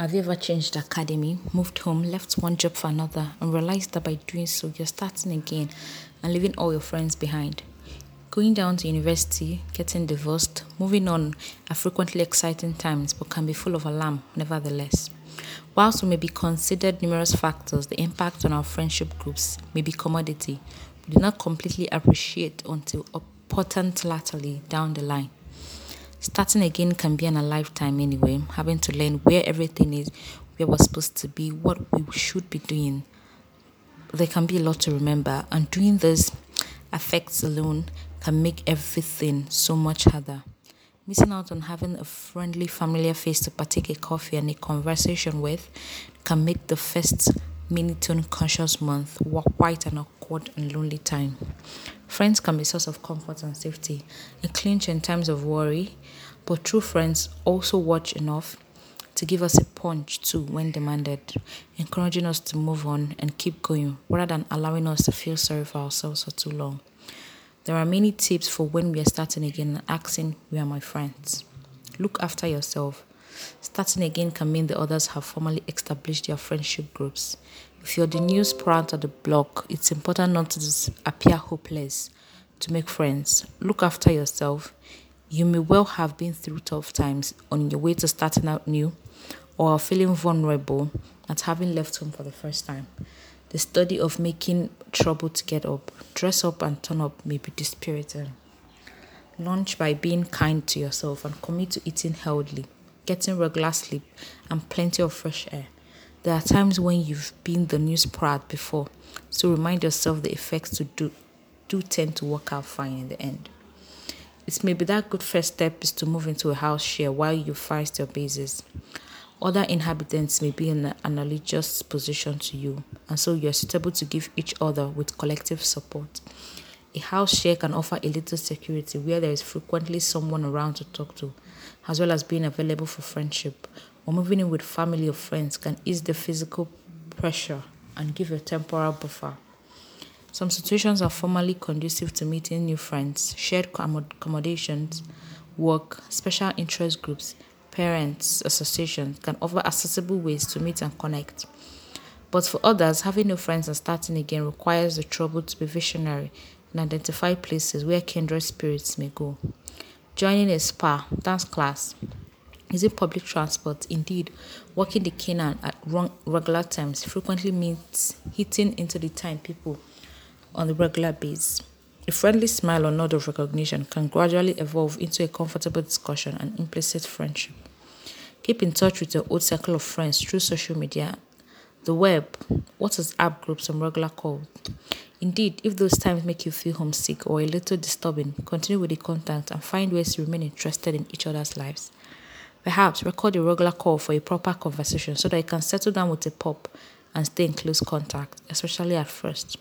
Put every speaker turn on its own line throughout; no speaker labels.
Have you ever changed academy, moved home, left one job for another, and realized that by doing so, you're starting again and leaving all your friends behind? Going down to university, getting divorced, moving on are frequently exciting times but can be full of alarm, nevertheless. Whilst we may be considered numerous factors, the impact on our friendship groups may be commodity. We do not completely appreciate until important latterly down the line. Starting again can be in a lifetime anyway, having to learn where everything is, where we're supposed to be, what we should be doing. There can be a lot to remember, and doing this affects alone can make everything so much harder. Missing out on having a friendly, familiar face to partake a coffee and a conversation with can make the first mini-tone conscious month quite an awkward and lonely time. Friends can be a source of comfort and safety, a clinch in times of worry, but true friends also watch enough to give us a punch too when demanded, encouraging us to move on and keep going rather than allowing us to feel sorry for ourselves for too long. There are many tips for when we are starting again and asking, Where are my friends? Look after yourself. Starting again can mean the others have formally established their friendship groups. If you're the new sprout at the block, it's important not to appear hopeless to make friends. Look after yourself. You may well have been through tough times on your way to starting out new or feeling vulnerable at having left home for the first time. The study of making trouble to get up, dress up, and turn up may be dispiriting. Launch by being kind to yourself and commit to eating healthily, getting regular sleep, and plenty of fresh air. There are times when you've been the news proud before, so remind yourself the effects to do do tend to work out fine in the end. It may be that good first step is to move into a house share while you find your bases. Other inhabitants may be in an analogous position to you, and so you are suitable to give each other with collective support. A house share can offer a little security where there is frequently someone around to talk to, as well as being available for friendship or moving in with family or friends can ease the physical pressure and give a temporal buffer. Some situations are formally conducive to meeting new friends, shared accommodations, work, special interest groups, parents, associations can offer accessible ways to meet and connect. But for others, having new friends and starting again requires the trouble to be visionary and identify places where kindred spirits may go. Joining a spa, dance class, Using public transport, indeed, walking the canal at regular times frequently means hitting into the time people on a regular basis. A friendly smile or nod of recognition can gradually evolve into a comfortable discussion and implicit friendship. Keep in touch with your old circle of friends through social media, the web, WhatsApp groups, and regular calls. Indeed, if those times make you feel homesick or a little disturbing, continue with the contact and find ways to remain interested in each other's lives. Perhaps record a regular call for a proper conversation so that you can settle down with a pop and stay in close contact, especially at first.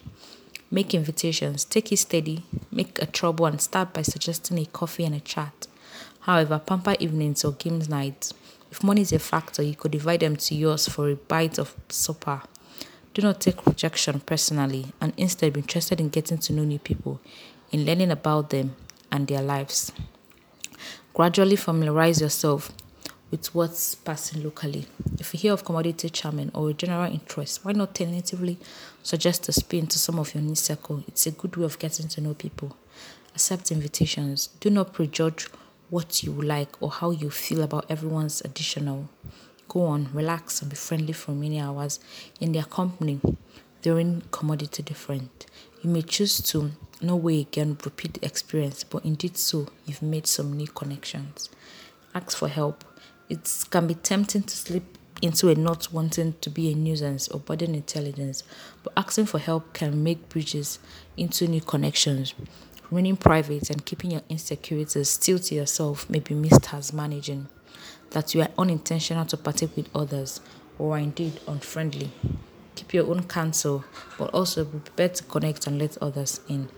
Make invitations, take it steady, make a trouble, and start by suggesting a coffee and a chat. However, pamper evenings or games nights. If money is a factor, you could divide them to yours for a bite of supper. Do not take rejection personally and instead be interested in getting to know new people, in learning about them and their lives. Gradually familiarize yourself with what's passing locally. If you hear of commodity charming or a general interest, why not tentatively suggest a spin to some of your new circle? It's a good way of getting to know people. Accept invitations. Do not prejudge what you like or how you feel about everyone's additional. Go on, relax, and be friendly for many hours in their company during commodity different. You may choose to no way again repeat the experience, but indeed so you've made some new connections. Ask for help it can be tempting to slip into a not wanting to be a nuisance or burden intelligence, but asking for help can make bridges into new connections. Remaining private and keeping your insecurities still to yourself may be missed as managing that you are unintentional to partake with others or are indeed unfriendly. Keep your own counsel, but also be prepared to connect and let others in.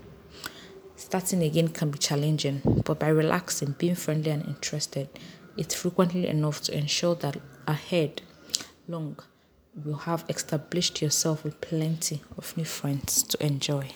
Starting again can be challenging, but by relaxing, being friendly, and interested, it's frequently enough to ensure that ahead long you have established yourself with plenty of new friends to enjoy.